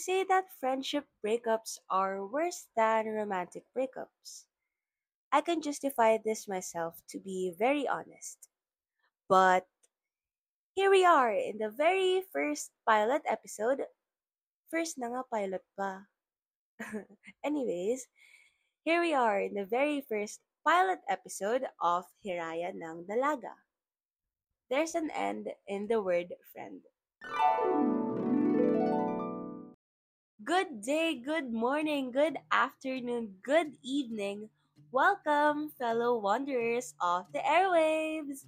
say that friendship breakups are worse than romantic breakups. I can justify this myself to be very honest. But here we are in the very first pilot episode. First na nga pilot pa. Anyways, here we are in the very first pilot episode of Hiraya ng Dalaga. There's an end in the word friend. Good day, good morning, good afternoon, good evening. Welcome, fellow wanderers of the airwaves.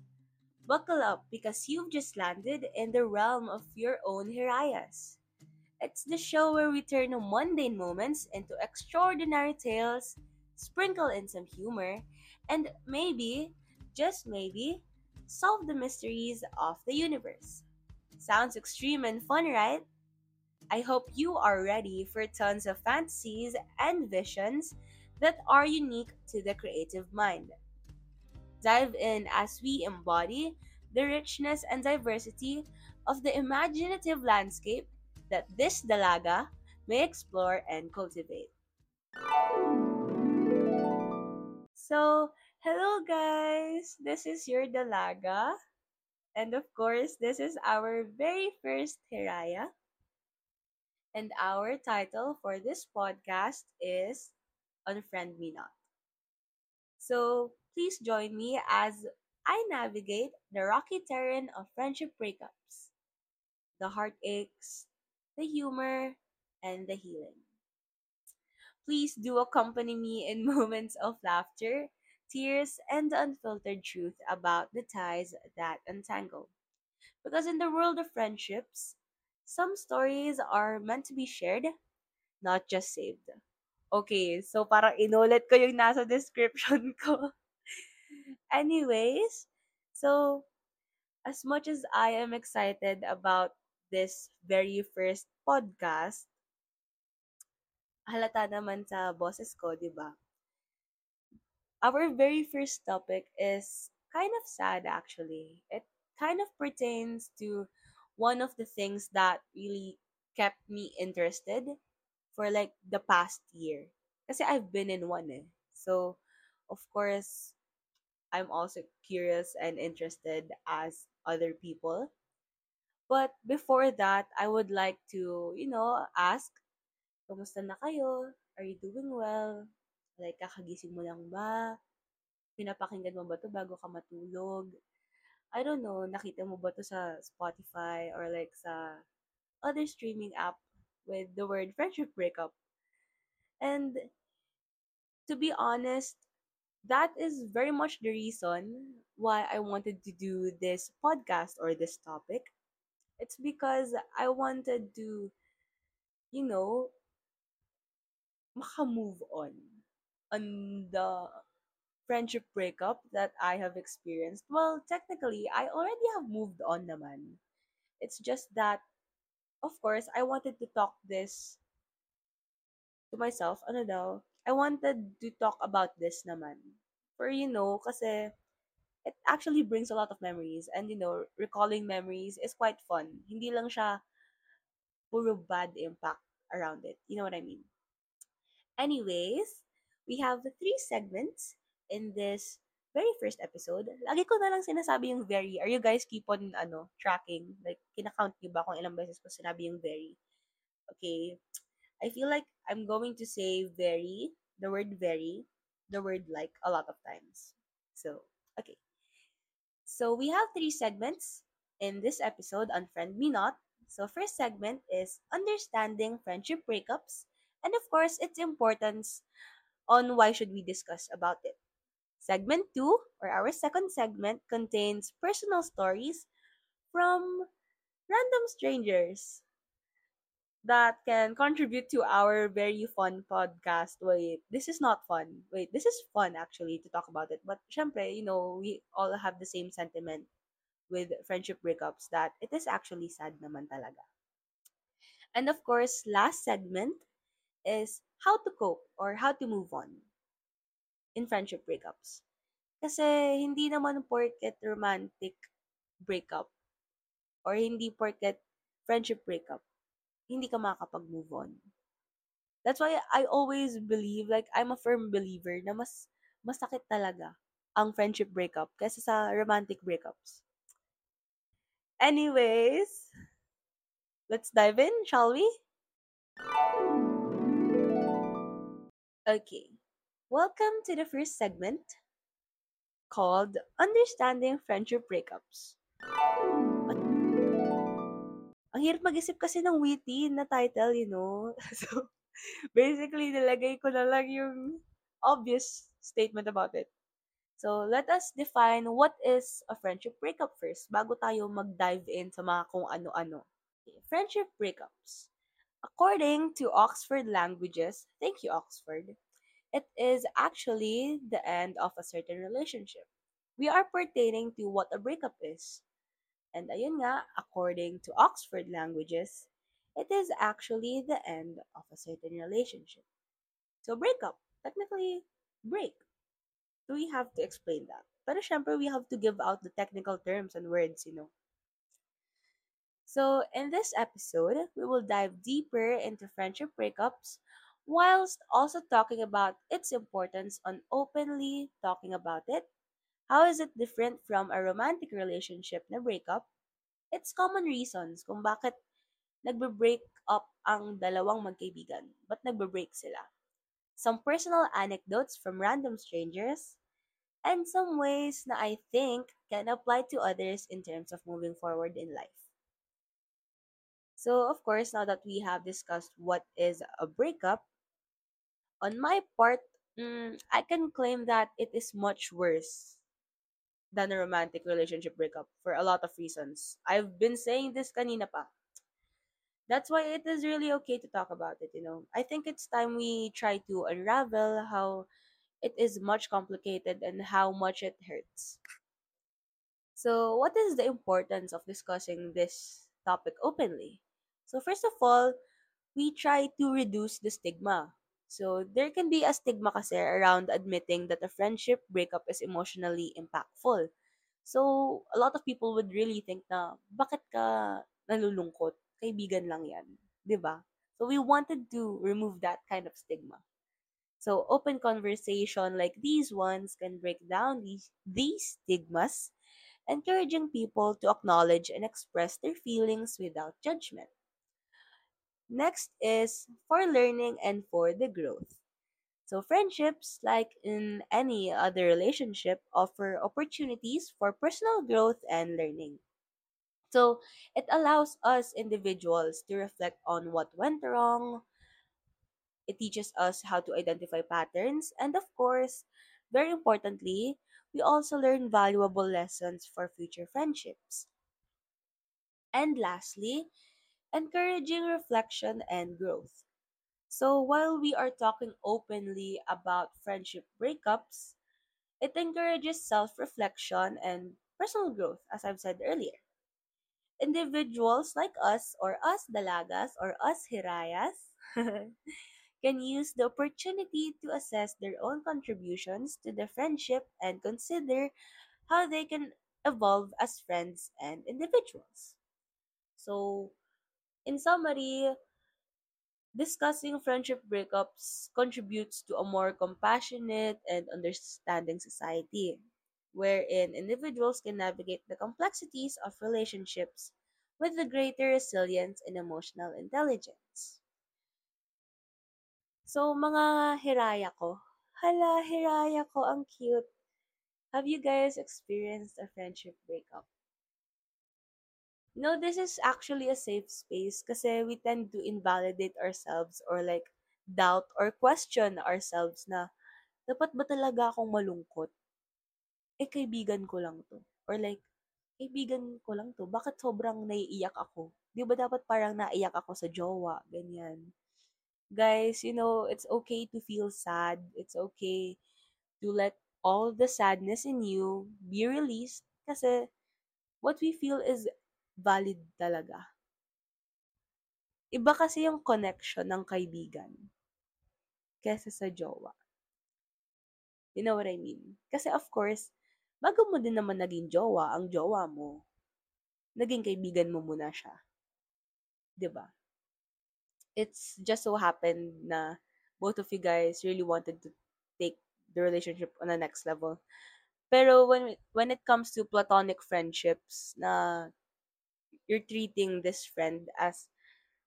Buckle up because you've just landed in the realm of your own Hirayas. It's the show where we turn mundane moments into extraordinary tales, sprinkle in some humor, and maybe, just maybe, solve the mysteries of the universe. Sounds extreme and fun, right? I hope you are ready for tons of fantasies and visions that are unique to the creative mind. Dive in as we embody the richness and diversity of the imaginative landscape that this dalaga may explore and cultivate. So, hello guys! This is your dalaga. And of course, this is our very first Hiraya. And our title for this podcast is Unfriend Me Not. So please join me as I navigate the rocky terrain of friendship breakups, the heartaches, the humor, and the healing. Please do accompany me in moments of laughter, tears, and unfiltered truth about the ties that untangle. Because in the world of friendships, some stories are meant to be shared, not just saved. Okay, so parang inulit ko yung nasa description ko. Anyways, so as much as I am excited about this very first podcast, halata naman sa boses ko, di ba? Our very first topic is kind of sad actually. It kind of pertains to one of the things that really kept me interested for like the past year. Kasi I've been in one eh. So, of course, I'm also curious and interested as other people. But before that, I would like to, you know, ask, kumusta na kayo? Are you doing well? Like, kakagising mo lang ba? Pinapakinggan mo ba to bago ka matulog? I don't know, nakita mo ba to sa Spotify or like sa other streaming app with the word friendship breakup? And to be honest, that is very much the reason why I wanted to do this podcast or this topic. It's because I wanted to, you know, maka-move on on the friendship breakup that I have experienced. Well, technically, I already have moved on naman. It's just that, of course, I wanted to talk this to myself. Ano daw? I wanted to talk about this naman. For, you know, kasi it actually brings a lot of memories. And, you know, recalling memories is quite fun. Hindi lang siya puro bad impact around it. You know what I mean? Anyways, we have three segments in this very first episode. Lagi ko na lang sinasabi yung very. Are you guys keep on ano, tracking? Like, kinakount niyo ba kung ilang beses ko sinabi yung very? Okay. I feel like I'm going to say very, the word very, the word like a lot of times. So, okay. So, we have three segments in this episode Unfriend Me Not. So, first segment is understanding friendship breakups and of course its importance on why should we discuss about it. Segment 2 or our second segment contains personal stories from random strangers that can contribute to our very fun podcast. Wait, this is not fun. Wait, this is fun actually to talk about it. But syempre, you know, we all have the same sentiment with friendship breakups that it is actually sad naman talaga. And of course, last segment is how to cope or how to move on in friendship breakups. Kasi hindi naman porket romantic breakup or hindi porket friendship breakup, hindi ka makakapag-move on. That's why I always believe, like, I'm a firm believer na mas masakit talaga ang friendship breakup kaysa sa romantic breakups. Anyways, let's dive in, shall we? Okay. Welcome to the first segment called Understanding Friendship Breakups. Ang hirap mag-isip kasi ng witty na title, you know? So, basically, nilagay ko na lang yung obvious statement about it. So, let us define what is a friendship breakup first bago tayo mag-dive in sa mga kung ano-ano. Friendship breakups. According to Oxford Languages, thank you Oxford, it is actually the end of a certain relationship. We are pertaining to what a breakup is. And ayun nga, according to Oxford Languages, it is actually the end of a certain relationship. So breakup, technically break. So we have to explain that. Pero syempre, we have to give out the technical terms and words, you know. So in this episode, we will dive deeper into friendship breakups whilst also talking about its importance on openly talking about it. How is it different from a romantic relationship na breakup? It's common reasons kung bakit nagbe-break up ang dalawang magkaibigan. Ba't nagbe-break sila? Some personal anecdotes from random strangers, and some ways na I think can apply to others in terms of moving forward in life. So, of course, now that we have discussed what is a breakup, on my part, mm, I can claim that it is much worse than a romantic relationship breakup for a lot of reasons. I've been saying this kanina pa. That's why it is really okay to talk about it, you know. I think it's time we try to unravel how it is much complicated and how much it hurts. So, what is the importance of discussing this topic openly? So, first of all, we try to reduce the stigma. So, there can be a stigma kasi around admitting that a friendship breakup is emotionally impactful. So, a lot of people would really think na, bakit ka nalulungkot? Kaibigan lang yan. ba? So, we wanted to remove that kind of stigma. So, open conversation like these ones can break down these, these stigmas, encouraging people to acknowledge and express their feelings without judgment. Next is for learning and for the growth. So, friendships, like in any other relationship, offer opportunities for personal growth and learning. So, it allows us individuals to reflect on what went wrong, it teaches us how to identify patterns, and of course, very importantly, we also learn valuable lessons for future friendships. And lastly, encouraging reflection and growth. So, while we are talking openly about friendship breakups, it encourages self reflection and personal growth, as I've said earlier. Individuals like us, or us dalagas, or us hirayas, can use the opportunity to assess their own contributions to the friendship and consider how they can evolve as friends and individuals. So, in summary, discussing friendship breakups contributes to a more compassionate and understanding society, wherein individuals can navigate the complexities of relationships with a greater resilience and emotional intelligence. So, mga hiraya ko, hala, hiraya ko, ang cute. Have you guys experienced a friendship breakup? No, this is actually a safe space kasi we tend to invalidate ourselves or like doubt or question ourselves na dapat ba talaga akong malungkot? Eh, kaibigan ko lang to. Or like, kaibigan ko lang to. Bakit sobrang naiiyak ako? Di ba dapat parang naiyak ako sa jowa? Ganyan. Guys, you know, it's okay to feel sad. It's okay to let all the sadness in you be released kasi what we feel is valid talaga. Iba kasi yung connection ng kaibigan kesa sa jowa. You know what I mean? Kasi of course, bago mo din naman naging jowa ang jowa mo, naging kaibigan mo muna siya. ba? It's just so happened na both of you guys really wanted to take the relationship on the next level. Pero when when it comes to platonic friendships na you're treating this friend as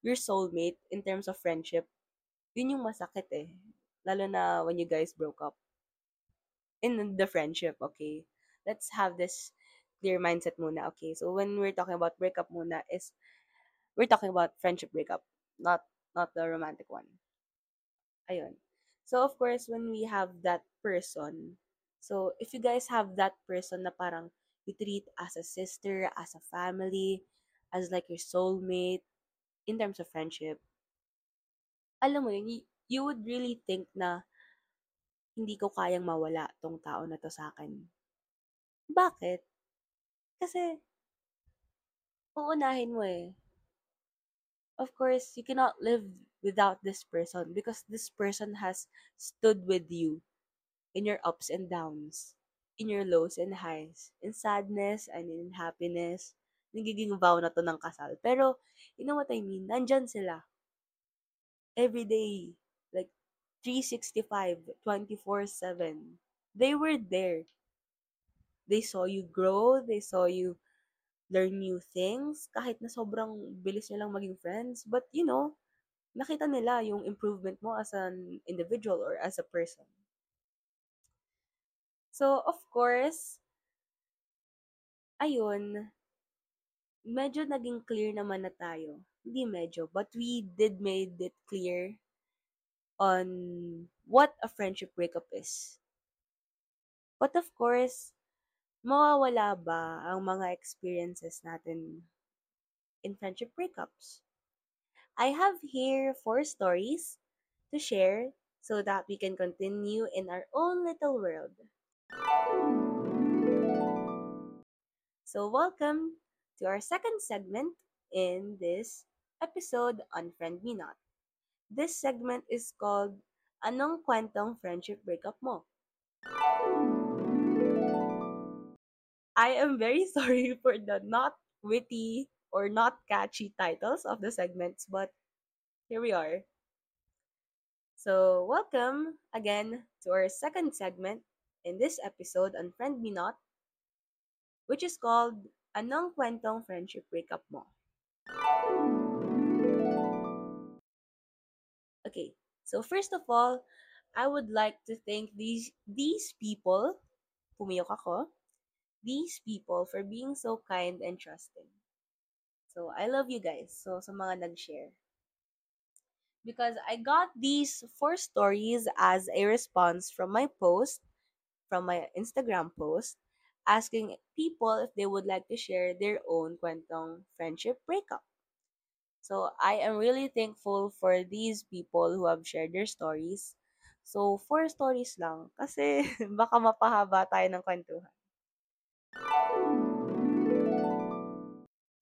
your soulmate in terms of friendship, yun yung masakit eh. Lalo na when you guys broke up. In the friendship, okay? Let's have this clear mindset muna, okay? So when we're talking about breakup muna is we're talking about friendship breakup, not not the romantic one. Ayun. So of course, when we have that person, so if you guys have that person na parang you treat as a sister, as a family, as like your soulmate in terms of friendship, alam mo yun, you would really think na hindi ko kayang mawala tong tao na to sa akin. Bakit? Kasi uunahin mo eh. Of course, you cannot live without this person because this person has stood with you in your ups and downs, in your lows and highs, in sadness and in happiness. Nagiging vow na to ng kasal. Pero, you know what I mean? Nandyan sila. Every day. Like, 365, 24-7. They were there. They saw you grow. They saw you learn new things. Kahit na sobrang bilis nyo lang maging friends. But, you know, nakita nila yung improvement mo as an individual or as a person. So, of course, ayun, medyo naging clear naman na tayo. Hindi medyo, but we did made it clear on what a friendship breakup is. But of course, mawawala ba ang mga experiences natin in friendship breakups? I have here four stories to share so that we can continue in our own little world. So, welcome to our second segment in this episode Unfriend Me Not. This segment is called Anong Kwentong Friendship Breakup Mo? I am very sorry for the not witty or not catchy titles of the segments, but here we are. So, welcome again to our second segment in this episode Unfriend Me Not, which is called Anong Kwentong Friendship Breakup Mo? Okay, so first of all, I would like to thank these these people, pumiyok ako, these people for being so kind and trusting. So, I love you guys. So, sa mga nag-share. Because I got these four stories as a response from my post, from my Instagram post, asking people if they would like to share their own kwentong friendship breakup. So, I am really thankful for these people who have shared their stories. So, four stories lang. Kasi baka mapahaba tayo ng kwentuhan.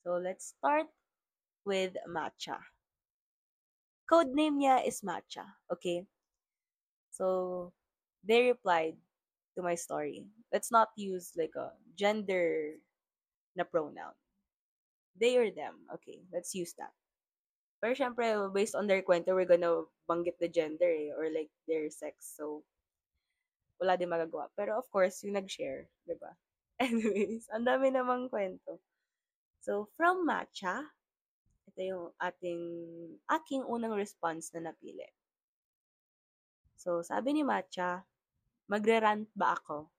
So, let's start with Matcha. Code name niya is Matcha, okay? So, they replied to my story. Let's not use like a gender na pronoun. They or them. Okay, let's use that. Pero syempre, based on their kwento, we're gonna banggit the gender eh, or like their sex. So, wala din magagawa. Pero of course, yung nag-share, di ba? Anyways, ang dami namang kwento. So, from Matcha, ito yung ating, aking unang response na napili. So, sabi ni Matcha, magre-rant ba ako?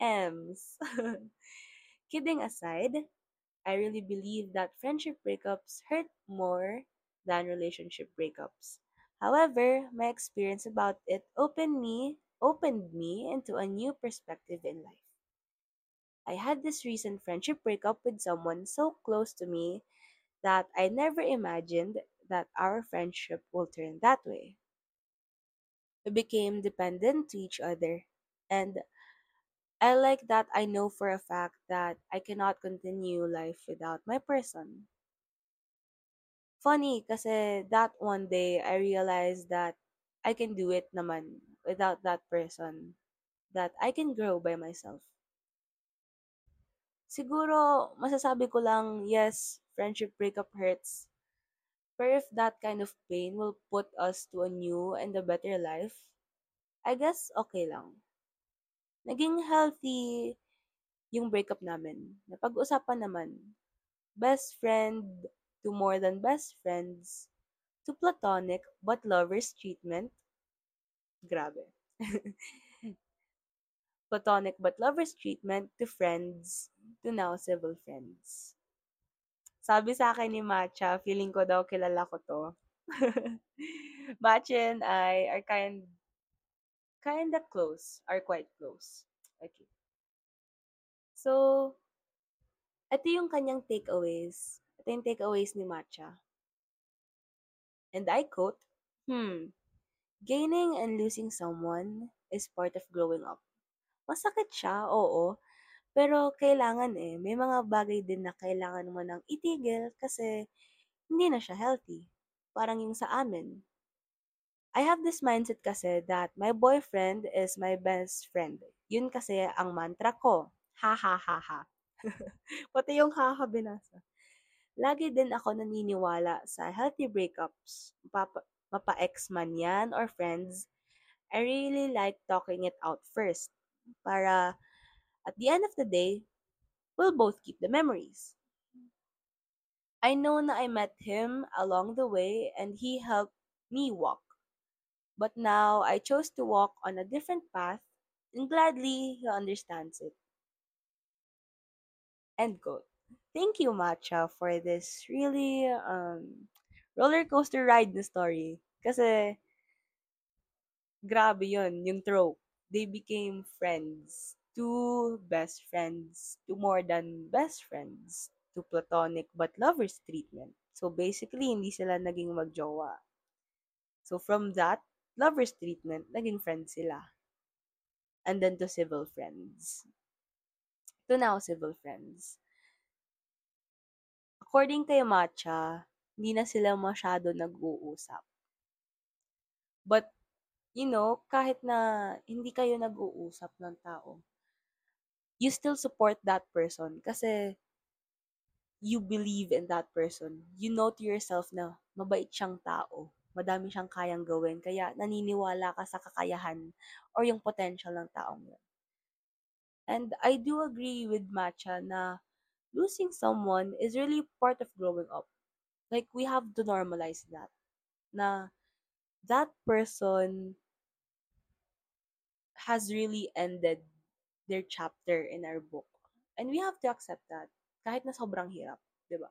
Ems. Kidding aside, I really believe that friendship breakups hurt more than relationship breakups. However, my experience about it opened me opened me into a new perspective in life. I had this recent friendship breakup with someone so close to me that I never imagined that our friendship will turn that way. We became dependent to each other, and I like that I know for a fact that I cannot continue life without my person. Funny kasi that one day I realized that I can do it naman without that person, that I can grow by myself. Siguro masasabi ko lang, yes, friendship breakup hurts, But if that kind of pain will put us to a new and a better life, I guess okay lang. Naging healthy yung breakup namin. Napag-usapan naman. Best friend to more than best friends to platonic but lovers treatment. Grabe. platonic but lovers treatment to friends to now civil friends. Sabi sa akin ni Matcha, feeling ko daw kilala ko to. Matcha and I are kind kinda close, are quite close. Okay. So, ito yung kanyang takeaways. Ito yung takeaways ni Matcha. And I quote, Hmm, gaining and losing someone is part of growing up. Masakit siya, oo. Pero kailangan eh, may mga bagay din na kailangan mo nang itigil kasi hindi na siya healthy. Parang yung sa amin. I have this mindset kasi that my boyfriend is my best friend. Yun kasi ang mantra ko. Ha ha ha ha. Pati yung ha ha binasa. Lagi din ako naniniwala sa healthy breakups. Mapa, mapa-ex man yan or friends. I really like talking it out first. Para at the end of the day, we'll both keep the memories. I know na I met him along the way and he helped me walk. But now I chose to walk on a different path and gladly he understands it. End quote. Thank you, Matcha, for this really um, roller coaster ride na story. Kasi, grabe yun, yung trope. They became friends. Two best friends. Two more than best friends. To platonic but lovers treatment. So, basically, hindi sila naging magjowa. So, from that, lovers treatment, naging friends sila. And then to civil friends. To now civil friends. According kay Matcha, hindi na sila masyado nag-uusap. But, you know, kahit na hindi kayo nag-uusap ng tao, you still support that person kasi you believe in that person. You know to yourself na mabait siyang tao. Madami siyang kayang gawin. Kaya naniniwala ka sa kakayahan or yung potential ng taong yun. And I do agree with Matcha na losing someone is really part of growing up. Like, we have to normalize that. Na that person has really ended their chapter in our book. And we have to accept that. Kahit na sobrang hirap. di ba?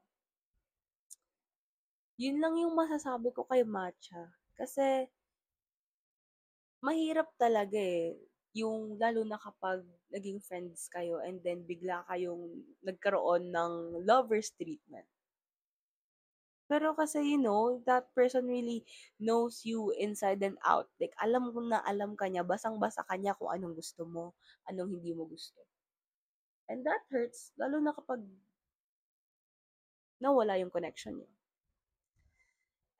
Yun lang yung masasabi ko kay Matcha. Kasi, mahirap talaga eh. Yung, lalo na kapag naging friends kayo and then bigla kayong nagkaroon ng lover's treatment. Pero kasi, you know, that person really knows you inside and out. Like, alam ko na alam ka niya, basang-basa ka niya kung anong gusto mo, anong hindi mo gusto. And that hurts, lalo na kapag nawala yung connection niyo.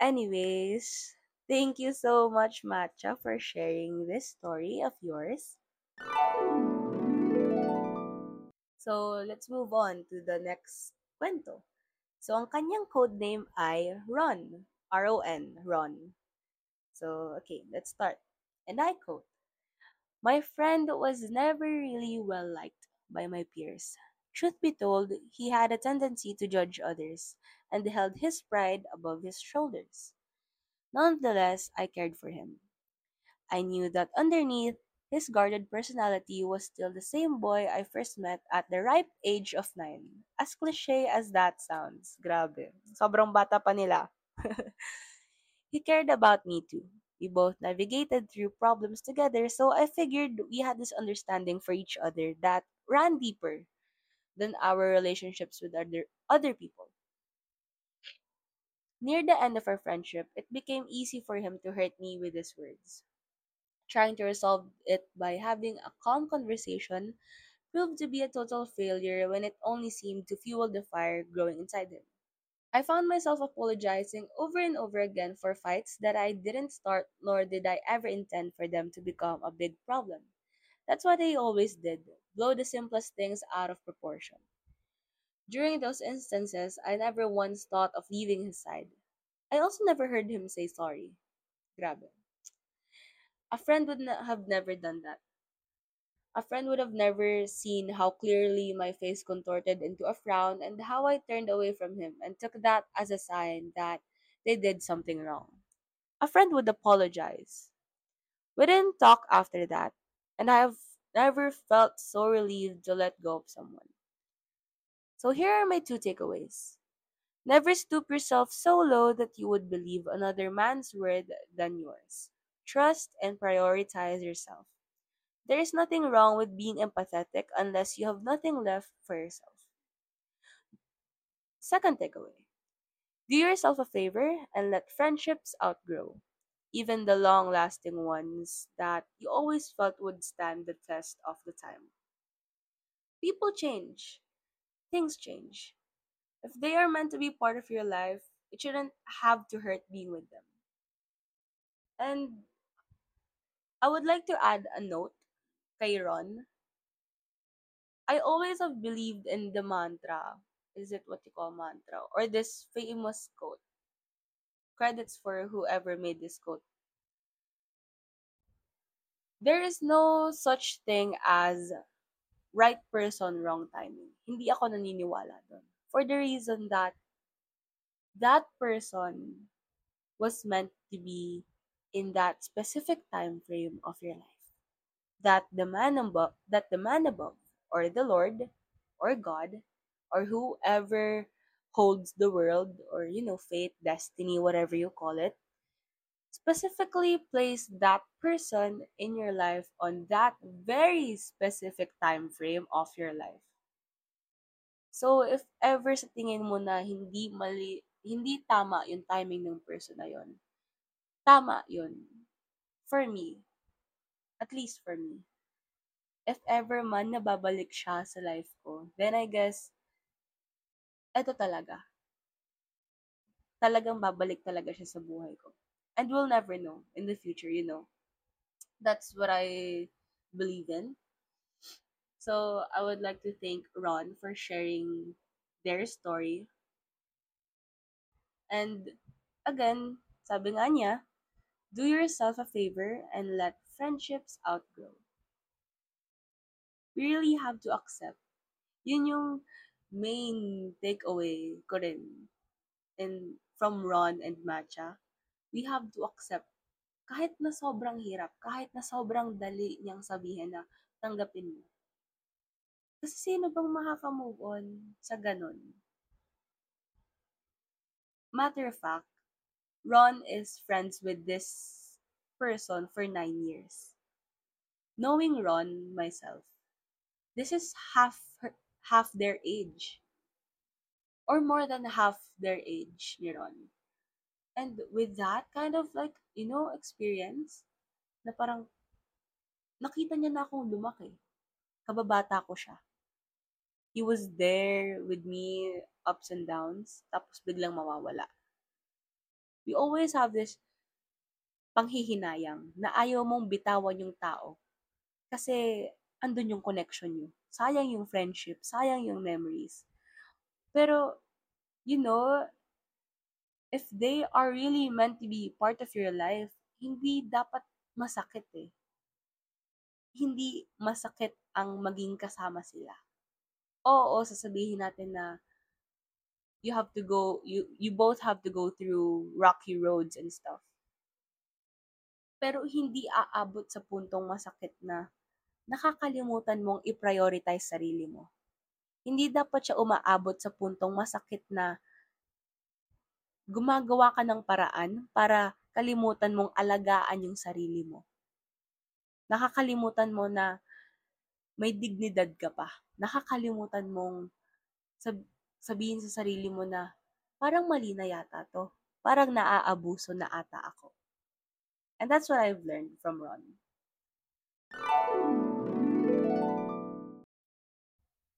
Anyways, thank you so much, Matcha, for sharing this story of yours. So, let's move on to the next kwento. So, ang kanyang code name ay Ron. R-O-N, Ron. So, okay, let's start. And I quote, My friend was never really well liked by my peers. Truth be told, he had a tendency to judge others and held his pride above his shoulders. Nonetheless, I cared for him. I knew that underneath his guarded personality was still the same boy I first met at the ripe age of nine. As cliche as that sounds. Grabe. Sobrang bata pa nila. he cared about me too. We both navigated through problems together, so I figured we had this understanding for each other that ran deeper than our relationships with other, other people. Near the end of our friendship, it became easy for him to hurt me with his words. Trying to resolve it by having a calm conversation proved to be a total failure when it only seemed to fuel the fire growing inside him. I found myself apologizing over and over again for fights that I didn't start nor did I ever intend for them to become a big problem. That's what I always did blow the simplest things out of proportion. During those instances, I never once thought of leaving his side. I also never heard him say sorry. Grabe. A friend would not have never done that. A friend would have never seen how clearly my face contorted into a frown and how I turned away from him and took that as a sign that they did something wrong. A friend would apologize. We didn't talk after that, and I've never felt so relieved to let go of someone. So here are my two takeaways. Never stoop yourself so low that you would believe another man's word than yours. Trust and prioritize yourself. There is nothing wrong with being empathetic unless you have nothing left for yourself. Second takeaway do yourself a favor and let friendships outgrow, even the long lasting ones that you always felt would stand the test of the time. People change, things change. If they are meant to be part of your life, it shouldn't have to hurt being with them. And I would like to add a note kay Ron. I always have believed in the mantra. Is it what you call mantra? Or this famous quote. Credits for whoever made this quote. There is no such thing as right person, wrong timing. Hindi ako naniniwala doon. For the reason that that person was meant to be in that specific time frame of your life. That the man above, that the man above, or the Lord, or God, or whoever holds the world, or you know, fate, destiny, whatever you call it, specifically place that person in your life on that very specific time frame of your life. So, if ever sa tingin mo na hindi mali, hindi tama yung timing ng person na yon, tama yun. For me. At least for me. If ever man nababalik siya sa life ko, then I guess, eto talaga. Talagang babalik talaga siya sa buhay ko. And we'll never know in the future, you know. That's what I believe in. So I would like to thank Ron for sharing their story. And again, sabi nga niya, do yourself a favor and let friendships outgrow. We really have to accept. Yun yung main takeaway ko rin and from Ron and Matcha. We have to accept kahit na sobrang hirap, kahit na sobrang dali niyang sabihin na tanggapin mo. Kasi sino bang makaka-move on sa ganon? Matter of fact, Ron is friends with this person for nine years. Knowing Ron myself, this is half her, half their age. Or more than half their age Ron. And with that kind of like, you know, experience, na parang nakita niya na akong lumaki. Kababata ko siya. He was there with me, ups and downs, tapos biglang mawawala. We always have this panghihinayang na ayaw mong bitawan yung tao kasi andun yung connection nyo. Sayang yung friendship, sayang yung memories. Pero, you know, if they are really meant to be part of your life, hindi dapat masakit eh. Hindi masakit ang maging kasama sila. Oo, sasabihin natin na you have to go you you both have to go through rocky roads and stuff. Pero hindi aabot sa puntong masakit na nakakalimutan mong i-prioritize sarili mo. Hindi dapat siya umaabot sa puntong masakit na gumagawa ka ng paraan para kalimutan mong alagaan yung sarili mo. Nakakalimutan mo na may dignidad ka pa. Nakakalimutan mong sab- sabihin sa sarili mo na parang mali na yata to. Parang naaabuso na ata ako. And that's what I've learned from Ron.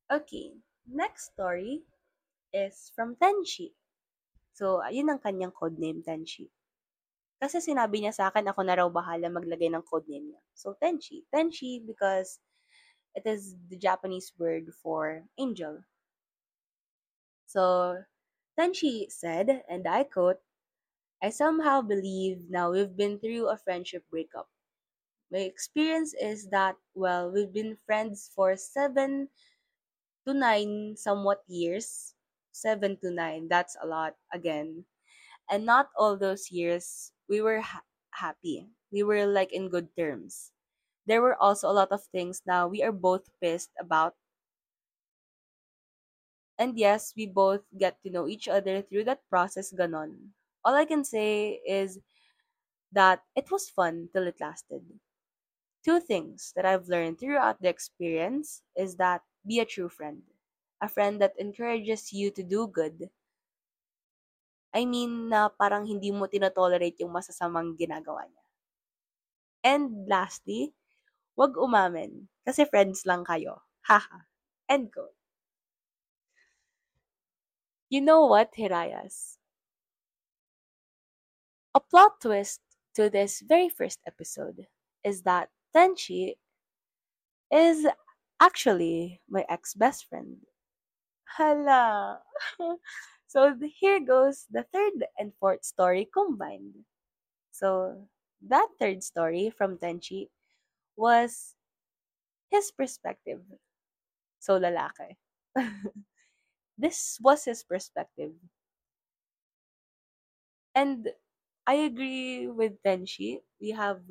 Okay, next story is from Tenchi. So, ayun ang kanyang codename, Tenchi. Kasi sinabi niya sa akin, ako na raw bahala maglagay ng codename niya. So, Tenchi. Tenchi because it is the Japanese word for angel. So, then she said, and I quote, I somehow believe now we've been through a friendship breakup. My experience is that, well, we've been friends for seven to nine somewhat years. Seven to nine, that's a lot again. And not all those years we were ha- happy. We were like in good terms. There were also a lot of things now we are both pissed about. And yes, we both get to know each other through that process ganon. All I can say is that it was fun till it lasted. Two things that I've learned throughout the experience is that be a true friend. A friend that encourages you to do good. I mean na parang hindi mo tinotolerate yung masasamang ginagawa niya. And lastly, wag umamin kasi friends lang kayo. Haha. End quote. You know what, Hirayas? A plot twist to this very first episode is that Tenchi is actually my ex-best friend. Hala. so here goes the third and fourth story combined. So that third story from Tenchi was his perspective. So lalaki. this was his perspective. And I agree with Tenchi. We have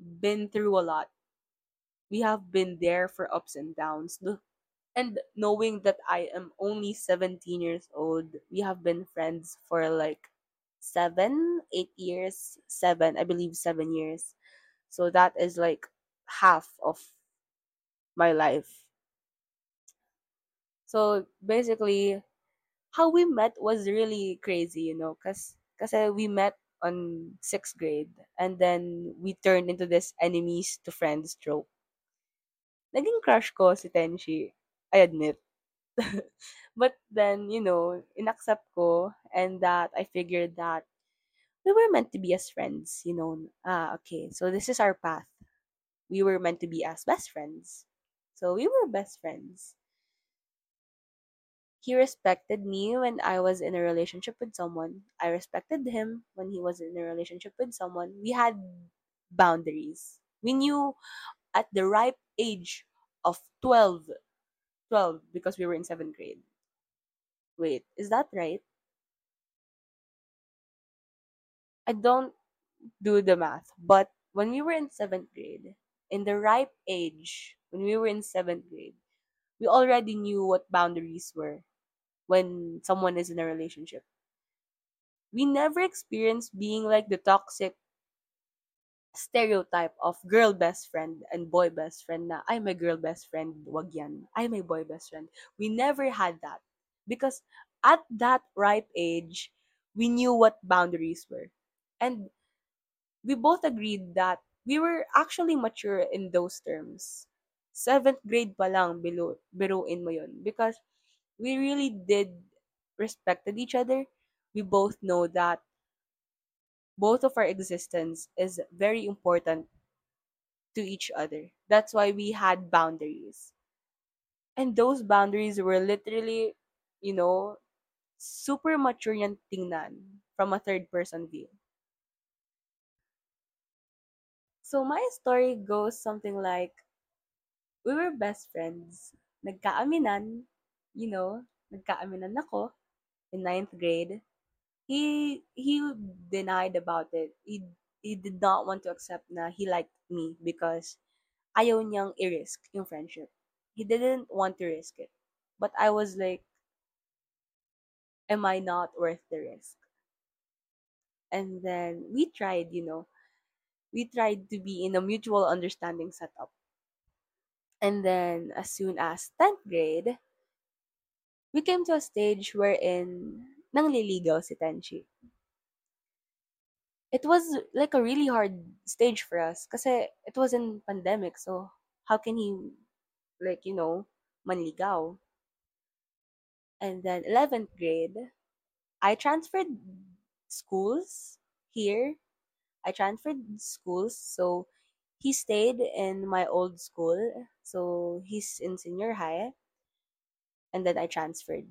been through a lot. We have been there for ups and downs. And knowing that I am only 17 years old, we have been friends for like seven, eight years, seven, I believe seven years. So that is like half of my life. So basically, how we met was really crazy, you know, cause, cause we met on sixth grade and then we turned into this enemies to friends trope. Naging crush ko si Tenchi, I admit. but then, you know, inaccept ko and that I figured that we were meant to be as friends, you know. Ah, okay. So this is our path. We were meant to be as best friends. So we were best friends. He respected me when I was in a relationship with someone. I respected him when he was in a relationship with someone. We had boundaries. We knew at the ripe age of 12, 12 because we were in 7th grade. Wait, is that right? I don't do the math, but when we were in 7th grade, in the ripe age, when we were in 7th grade, we already knew what boundaries were when someone is in a relationship. We never experienced being like the toxic stereotype of girl best friend and boy best friend na I'm a girl best friend wag yan. I'm a boy best friend we never had that because at that ripe age we knew what boundaries were and we both agreed that we were actually mature in those terms seventh grade pa lang bilo, biruin mo yun because we really did respected each other we both know that both of our existence is very important to each other. That's why we had boundaries. And those boundaries were literally, you know, super mature yan tingnan from a third person view. So my story goes something like, we were best friends. Nagkaaminan, you know, nagkaaminan ako in ninth grade. He he denied about it. He he did not want to accept na he liked me because ayaw niyang i-risk yung friendship. He didn't want to risk it. But I was like, am I not worth the risk? And then we tried, you know, we tried to be in a mutual understanding setup. And then as soon as 10th grade, we came to a stage wherein nangliligaw si Tenchi. It was like a really hard stage for us kasi it was in pandemic. So how can he like, you know, manligaw? And then 11th grade, I transferred schools here. I transferred schools. So he stayed in my old school. So he's in senior high. And then I transferred.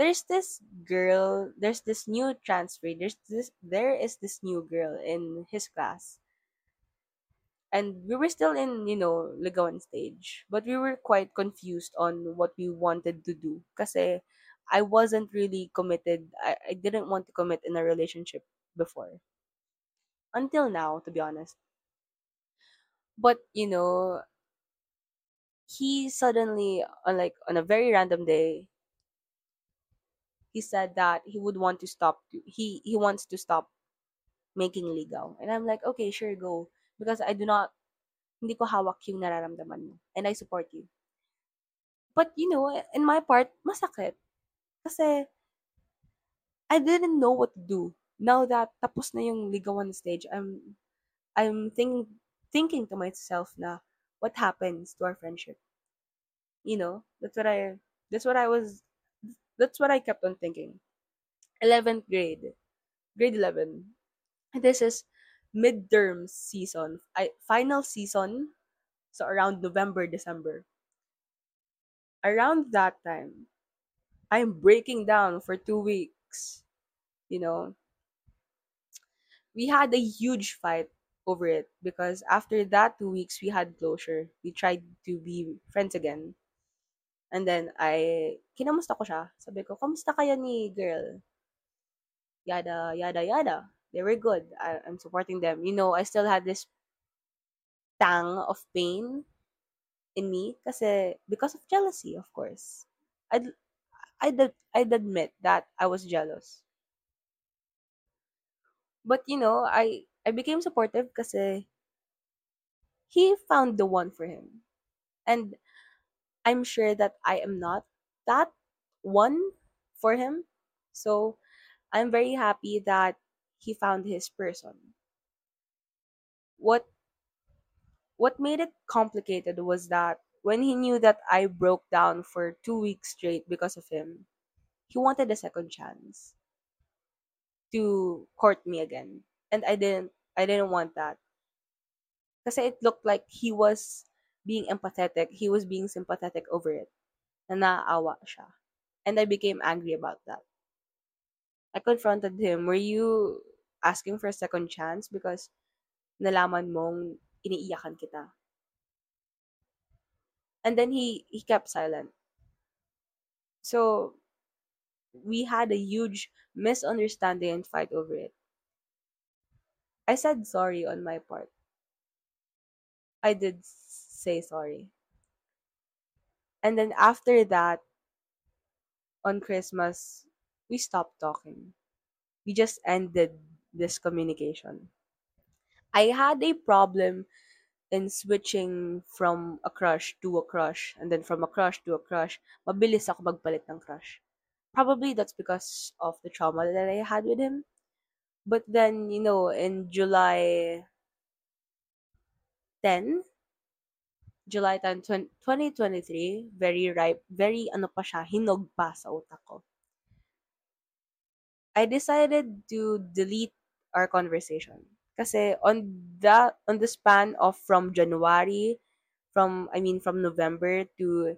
there's this girl, there's this new transfer, there's this there is this new girl in his class. And we were still in, you know, ligawan stage. But we were quite confused on what we wanted to do. Kasi I wasn't really committed. I, I didn't want to commit in a relationship before. Until now, to be honest. But, you know, he suddenly, on like on a very random day, he said that he would want to stop. He he wants to stop making legal And I'm like, okay, sure, go. Because I do not, hindi ko hawak yung nararamdaman mo. And I support you. But, you know, in my part, masakit. Kasi, I didn't know what to do. Now that tapos na yung ligawan stage, I'm, I'm think, thinking to myself na, what happens to our friendship? You know, that's what I, that's what I was, that's what I kept on thinking. 11th grade, grade 11. This is midterm season, I, final season, so around November, December. Around that time, I'm breaking down for two weeks. You know, we had a huge fight over it because after that two weeks, we had closure. We tried to be friends again. And then I, kinamusta ko siya. Sabi ko, kamusta kaya ni girl? Yada, yada, yada. They were good. I, I'm supporting them. You know, I still had this tang of pain in me kasi because of jealousy, of course. I'd, I'd, I'd admit that I was jealous. But, you know, I, I became supportive kasi he found the one for him. And I'm sure that I am not that one for him. So I'm very happy that he found his person. What what made it complicated was that when he knew that I broke down for two weeks straight because of him, he wanted a second chance to court me again. And I didn't I didn't want that. Kasi it looked like he was being empathetic. He was being sympathetic over it. Na naaawa siya. And I became angry about that. I confronted him, were you asking for a second chance because nalaman mong iniiyakan kita? And then he, he kept silent. So, we had a huge misunderstanding and fight over it. I said sorry on my part. I did say sorry. And then after that, on Christmas, we stopped talking. We just ended this communication. I had a problem in switching from a crush to a crush and then from a crush to a crush. Mabilis ako magpalit ng crush. Probably that's because of the trauma that I had with him. But then, you know, in July 10, July 10, 2023, very ripe, very ano pa siya, hinog pa sa utak ko. I decided to delete our conversation. Kasi on the on the span of from January, from I mean from November to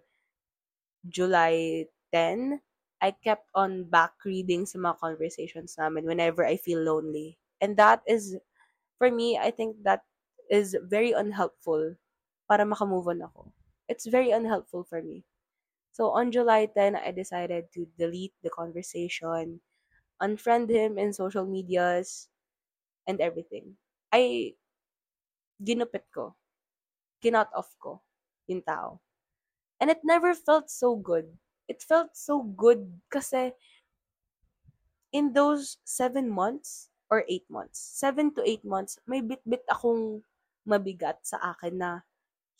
July 10, I kept on back reading sa mga conversations namin whenever I feel lonely. And that is, for me, I think that is very unhelpful para makamove on ako. It's very unhelpful for me. So on July 10, I decided to delete the conversation, unfriend him in social medias, and everything. I ginupit ko. Kinot off ko yung tao. And it never felt so good. It felt so good kasi in those seven months or eight months, seven to eight months, may bit-bit akong mabigat sa akin na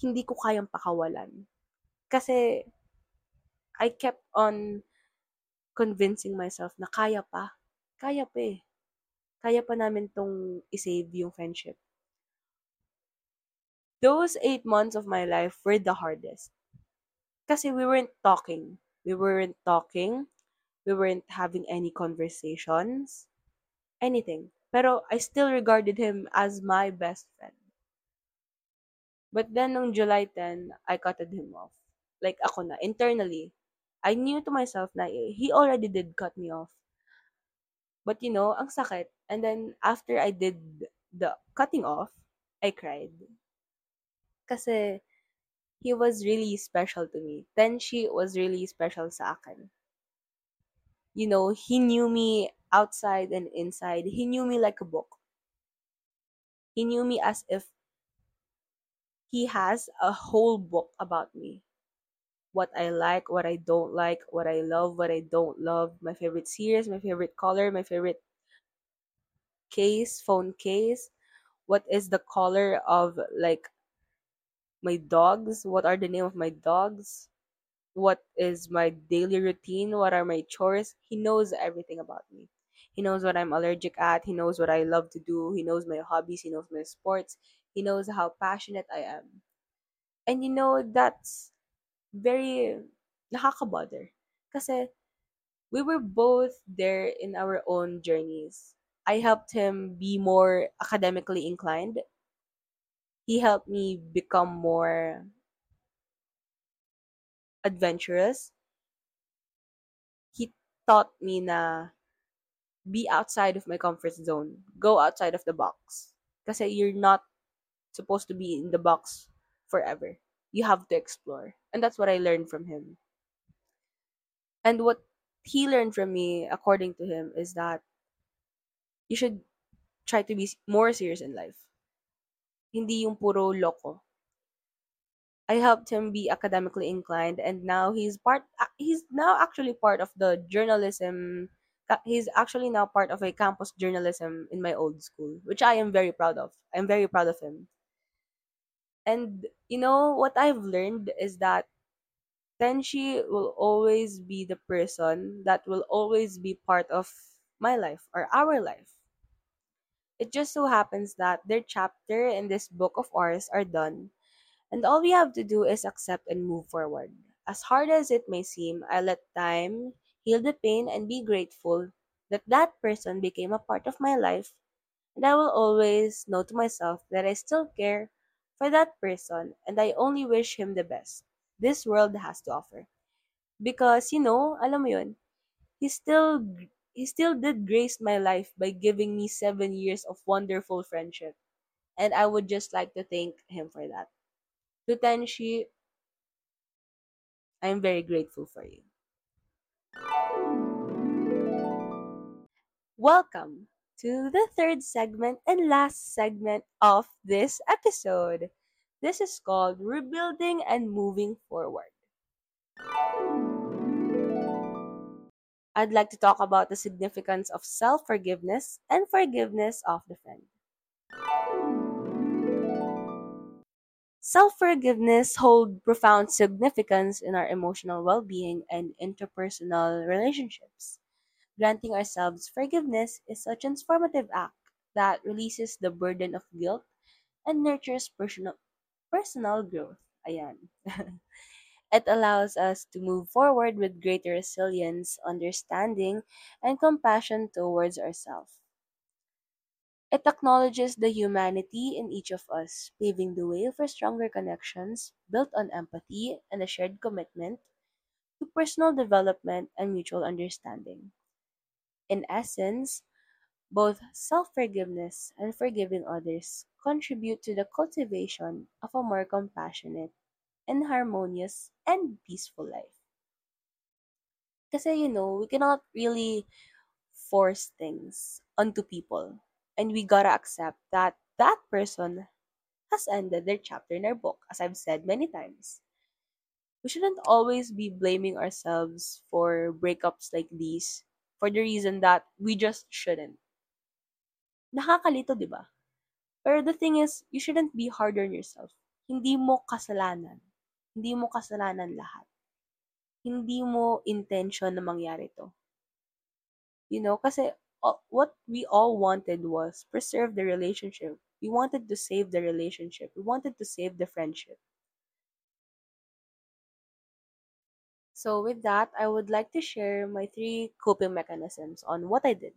hindi ko kayang pakawalan. Kasi I kept on convincing myself na kaya pa. Kaya pa eh. Kaya pa namin tong isave yung friendship. Those eight months of my life were the hardest. Kasi we weren't talking. We weren't talking. We weren't having any conversations. Anything. Pero I still regarded him as my best friend. But then, nung July 10, I cutted him off. Like, ako na. Internally, I knew to myself na he already did cut me off. But you know, ang sakit. And then after I did the cutting off, I cried. Kasi he was really special to me. Then she was really special sa akin. You know, he knew me outside and inside. He knew me like a book. He knew me as if he has a whole book about me. What I like, what I don't like, what I love, what I don't love, my favorite series, my favorite color, my favorite case, phone case, what is the color of like my dogs, what are the name of my dogs, what is my daily routine, what are my chores. He knows everything about me. He knows what I'm allergic at, he knows what I love to do, he knows my hobbies, he knows my sports, he knows how passionate I am. And you know that's very nakakabother. Kasi we were both there in our own journeys. I helped him be more academically inclined. He helped me become more adventurous. He taught me na be outside of my comfort zone. Go outside of the box. Kasi you're not supposed to be in the box forever. You have to explore. And that's what I learned from him. And what he learned from me, according to him, is that you should try to be more serious in life. Hindi yung puro loko. I helped him be academically inclined and now he's part uh, he's now actually part of the journalism he's actually now part of a campus journalism in my old school, which I am very proud of. I'm very proud of him. And you know what I've learned is that Tenshi will always be the person that will always be part of my life or our life. It just so happens that their chapter in this book of ours are done, and all we have to do is accept and move forward. As hard as it may seem, I let time heal the pain and be grateful that that person became a part of my life, and I will always know to myself that I still care for that person and I only wish him the best this world has to offer. Because, you know, alam mo yun, he still he still did grace my life by giving me seven years of wonderful friendship. And I would just like to thank him for that. To Tenshi, I'm very grateful for you. Welcome to the third segment and last segment of this episode. This is called Rebuilding and Moving Forward. I'd like to talk about the significance of self forgiveness and forgiveness of the friend. Self forgiveness holds profound significance in our emotional well being and interpersonal relationships. Granting ourselves forgiveness is a transformative act that releases the burden of guilt and nurtures personal, personal growth. Ayan. it allows us to move forward with greater resilience, understanding, and compassion towards ourselves. It acknowledges the humanity in each of us, paving the way for stronger connections built on empathy and a shared commitment to personal development and mutual understanding. In essence, both self-forgiveness and forgiving others contribute to the cultivation of a more compassionate and harmonious and peaceful life. Kasi, you know, we cannot really force things onto people. And we gotta accept that that person has ended their chapter in our book, as I've said many times. We shouldn't always be blaming ourselves for breakups like these for the reason that we just shouldn't. Nakakalito, di ba? Pero the thing is, you shouldn't be hard on yourself. Hindi mo kasalanan. Hindi mo kasalanan lahat. Hindi mo intention na mangyari to. You know, kasi what we all wanted was preserve the relationship. We wanted to save the relationship. We wanted to save the friendship. So, with that, I would like to share my three coping mechanisms on what I did.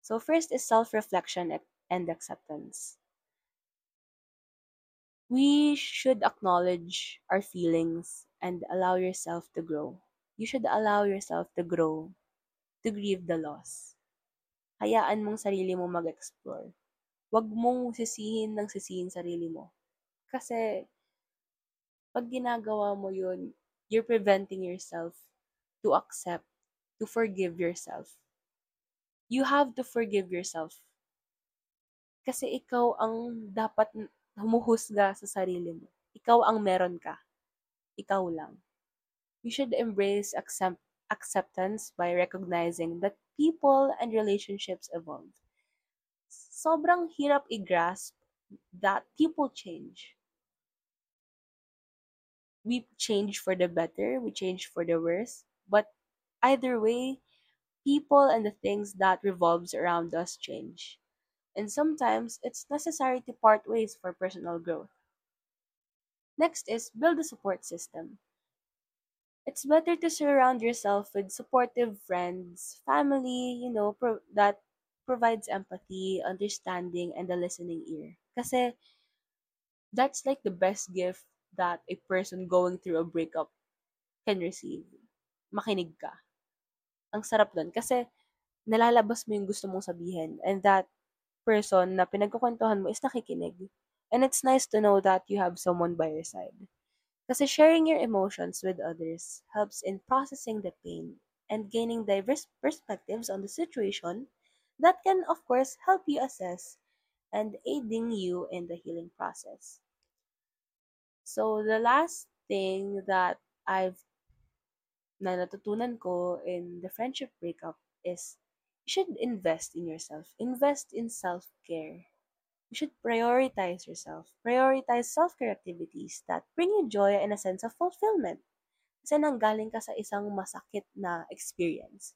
So, first is self reflection and acceptance. We should acknowledge our feelings and allow yourself to grow. You should allow yourself to grow, to grieve the loss. Hayaan mong sarili mo mag-explore. Huwag mong sisihin ng sisihin sarili mo. Kasi, pag ginagawa mo yun, you're preventing yourself to accept, to forgive yourself. You have to forgive yourself. Kasi ikaw ang dapat humuhusga sa sarili mo. Ikaw ang meron ka. Ikaw lang. You should embrace accept acceptance by recognizing that people and relationships evolve. Sobrang hirap i-grasp that people change. We change for the better, we change for the worse, but either way, people and the things that revolves around us change. And sometimes it's necessary to part ways for personal growth. Next is build a support system. It's better to surround yourself with supportive friends, family, you know, pro- that provides empathy, understanding, and a listening ear. Kasi that's like the best gift that a person going through a breakup can receive. Makinig ka. Ang sarap dun. Kasi nalalabas mo yung gusto mong sabihin. And that person na pinagkukwentuhan mo is nakikinig. And it's nice to know that you have someone by your side. Kasi sharing your emotions with others helps in processing the pain and gaining diverse perspectives on the situation that can, of course, help you assess and aiding you in the healing process. So, the last thing that I've na natutunan ko in the friendship breakup is you should invest in yourself. Invest in self-care. You should prioritize yourself. Prioritize self-care activities that bring you joy and a sense of fulfillment. Kasi nanggaling ka sa isang masakit na experience.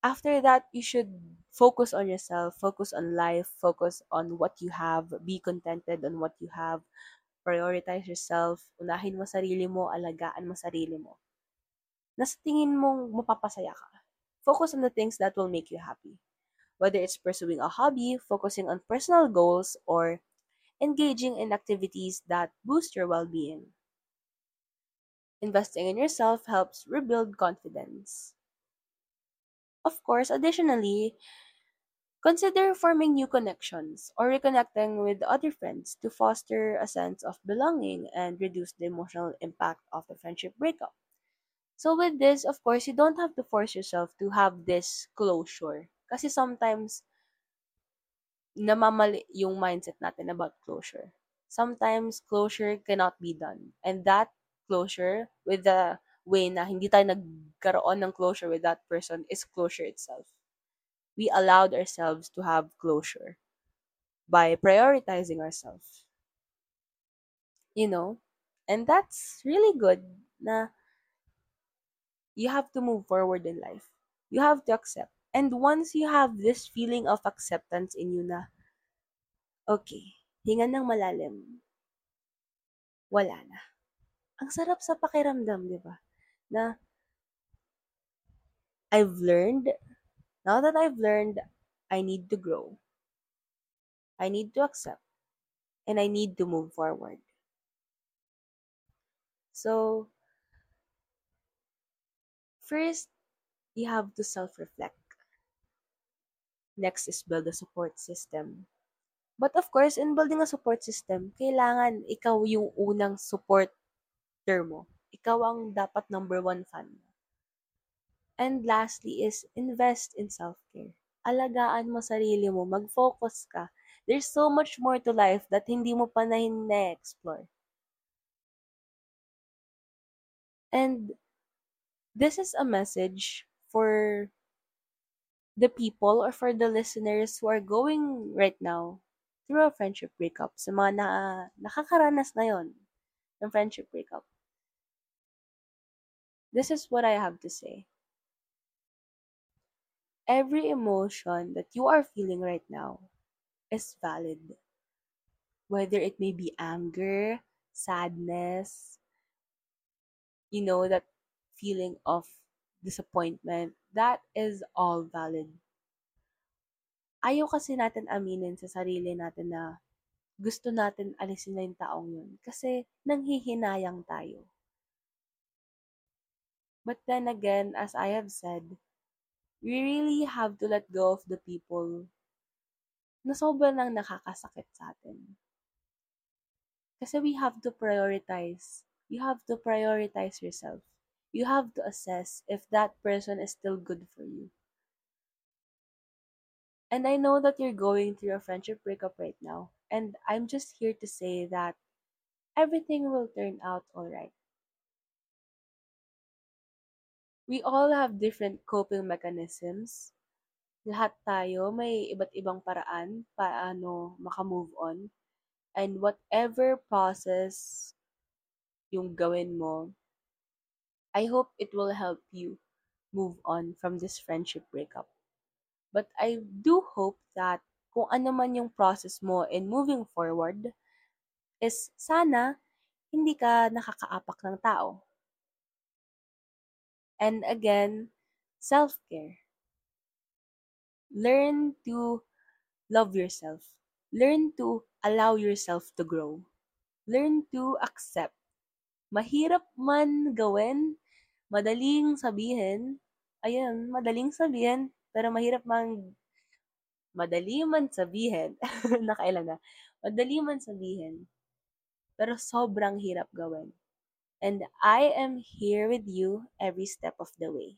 After that, you should focus on yourself, focus on life, focus on what you have, be contented on what you have, prioritize yourself, unahin mo sarili mo, alagaan mo sarili mo. Nasa tingin mong mapapasaya ka. Focus on the things that will make you happy. Whether it's pursuing a hobby, focusing on personal goals, or engaging in activities that boost your well-being. Investing in yourself helps rebuild confidence. Of course, additionally, consider forming new connections or reconnecting with other friends to foster a sense of belonging and reduce the emotional impact of the friendship breakup. So with this, of course, you don't have to force yourself to have this closure. Kasi sometimes, namamali yung mindset natin about closure. Sometimes, closure cannot be done. And that closure, with the way na hindi tayo nagkaroon ng closure with that person, is closure itself. We allowed ourselves to have closure by prioritizing ourselves. You know? And that's really good na you have to move forward in life. You have to accept. And once you have this feeling of acceptance in you na, okay, hinga ng malalim, wala na. Ang sarap sa pakiramdam, di ba? Na, I've learned, now that I've learned, I need to grow. I need to accept. And I need to move forward. So, first, you have to self-reflect. Next is build a support system. But of course, in building a support system, kailangan ikaw yung unang supporter mo. Ikaw ang dapat number one fan. And lastly is invest in self-care. Alagaan mo sarili mo, mag-focus ka. There's so much more to life that hindi mo pa na explore And this is a message for the people or for the listeners who are going right now through a friendship breakup, sa mga na, nakakaranas na yon ng friendship breakup. This is what I have to say. Every emotion that you are feeling right now is valid. Whether it may be anger, sadness, you know, that feeling of disappointment, that is all valid. Ayaw kasi natin aminin sa sarili natin na gusto natin alisin na yung taong yun. Kasi nanghihinayang tayo. But then again, as I have said, we really have to let go of the people na sobrang nang nakakasakit sa atin. Kasi we have to prioritize. You have to prioritize yourself. You have to assess if that person is still good for you. And I know that you're going through a friendship breakup right now. And I'm just here to say that everything will turn out alright. We all have different coping mechanisms. Lahat tayo may iba't ibang paraan paano makamove on. And whatever process yung gawin mo, I hope it will help you move on from this friendship breakup. But I do hope that kung ano man yung process mo in moving forward, is sana hindi ka nakakaapak ng tao. And again, self-care. Learn to love yourself. Learn to allow yourself to grow. Learn to accept. Mahirap man gawin, madaling sabihin, ayun, madaling sabihin, pero mahirap mang madali man sabihin, nakailan na, madali man sabihin, pero sobrang hirap gawin. And I am here with you every step of the way.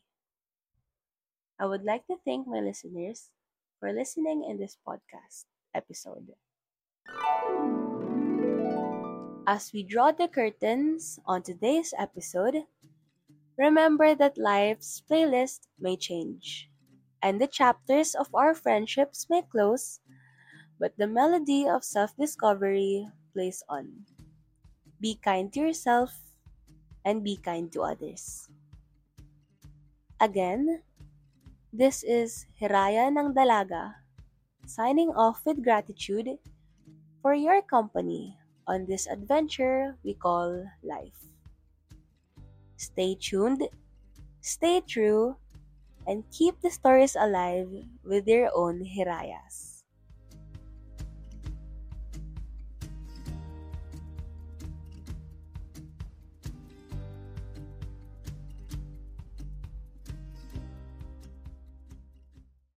I would like to thank my listeners for listening in this podcast episode. As we draw the curtains on today's episode, remember that life's playlist may change and the chapters of our friendships may close, but the melody of self discovery plays on. Be kind to yourself and be kind to others. Again, this is Hiraya ng Dalaga, signing off with gratitude for your company on this adventure we call life. Stay tuned, stay true, and keep the stories alive with your own Hirayas.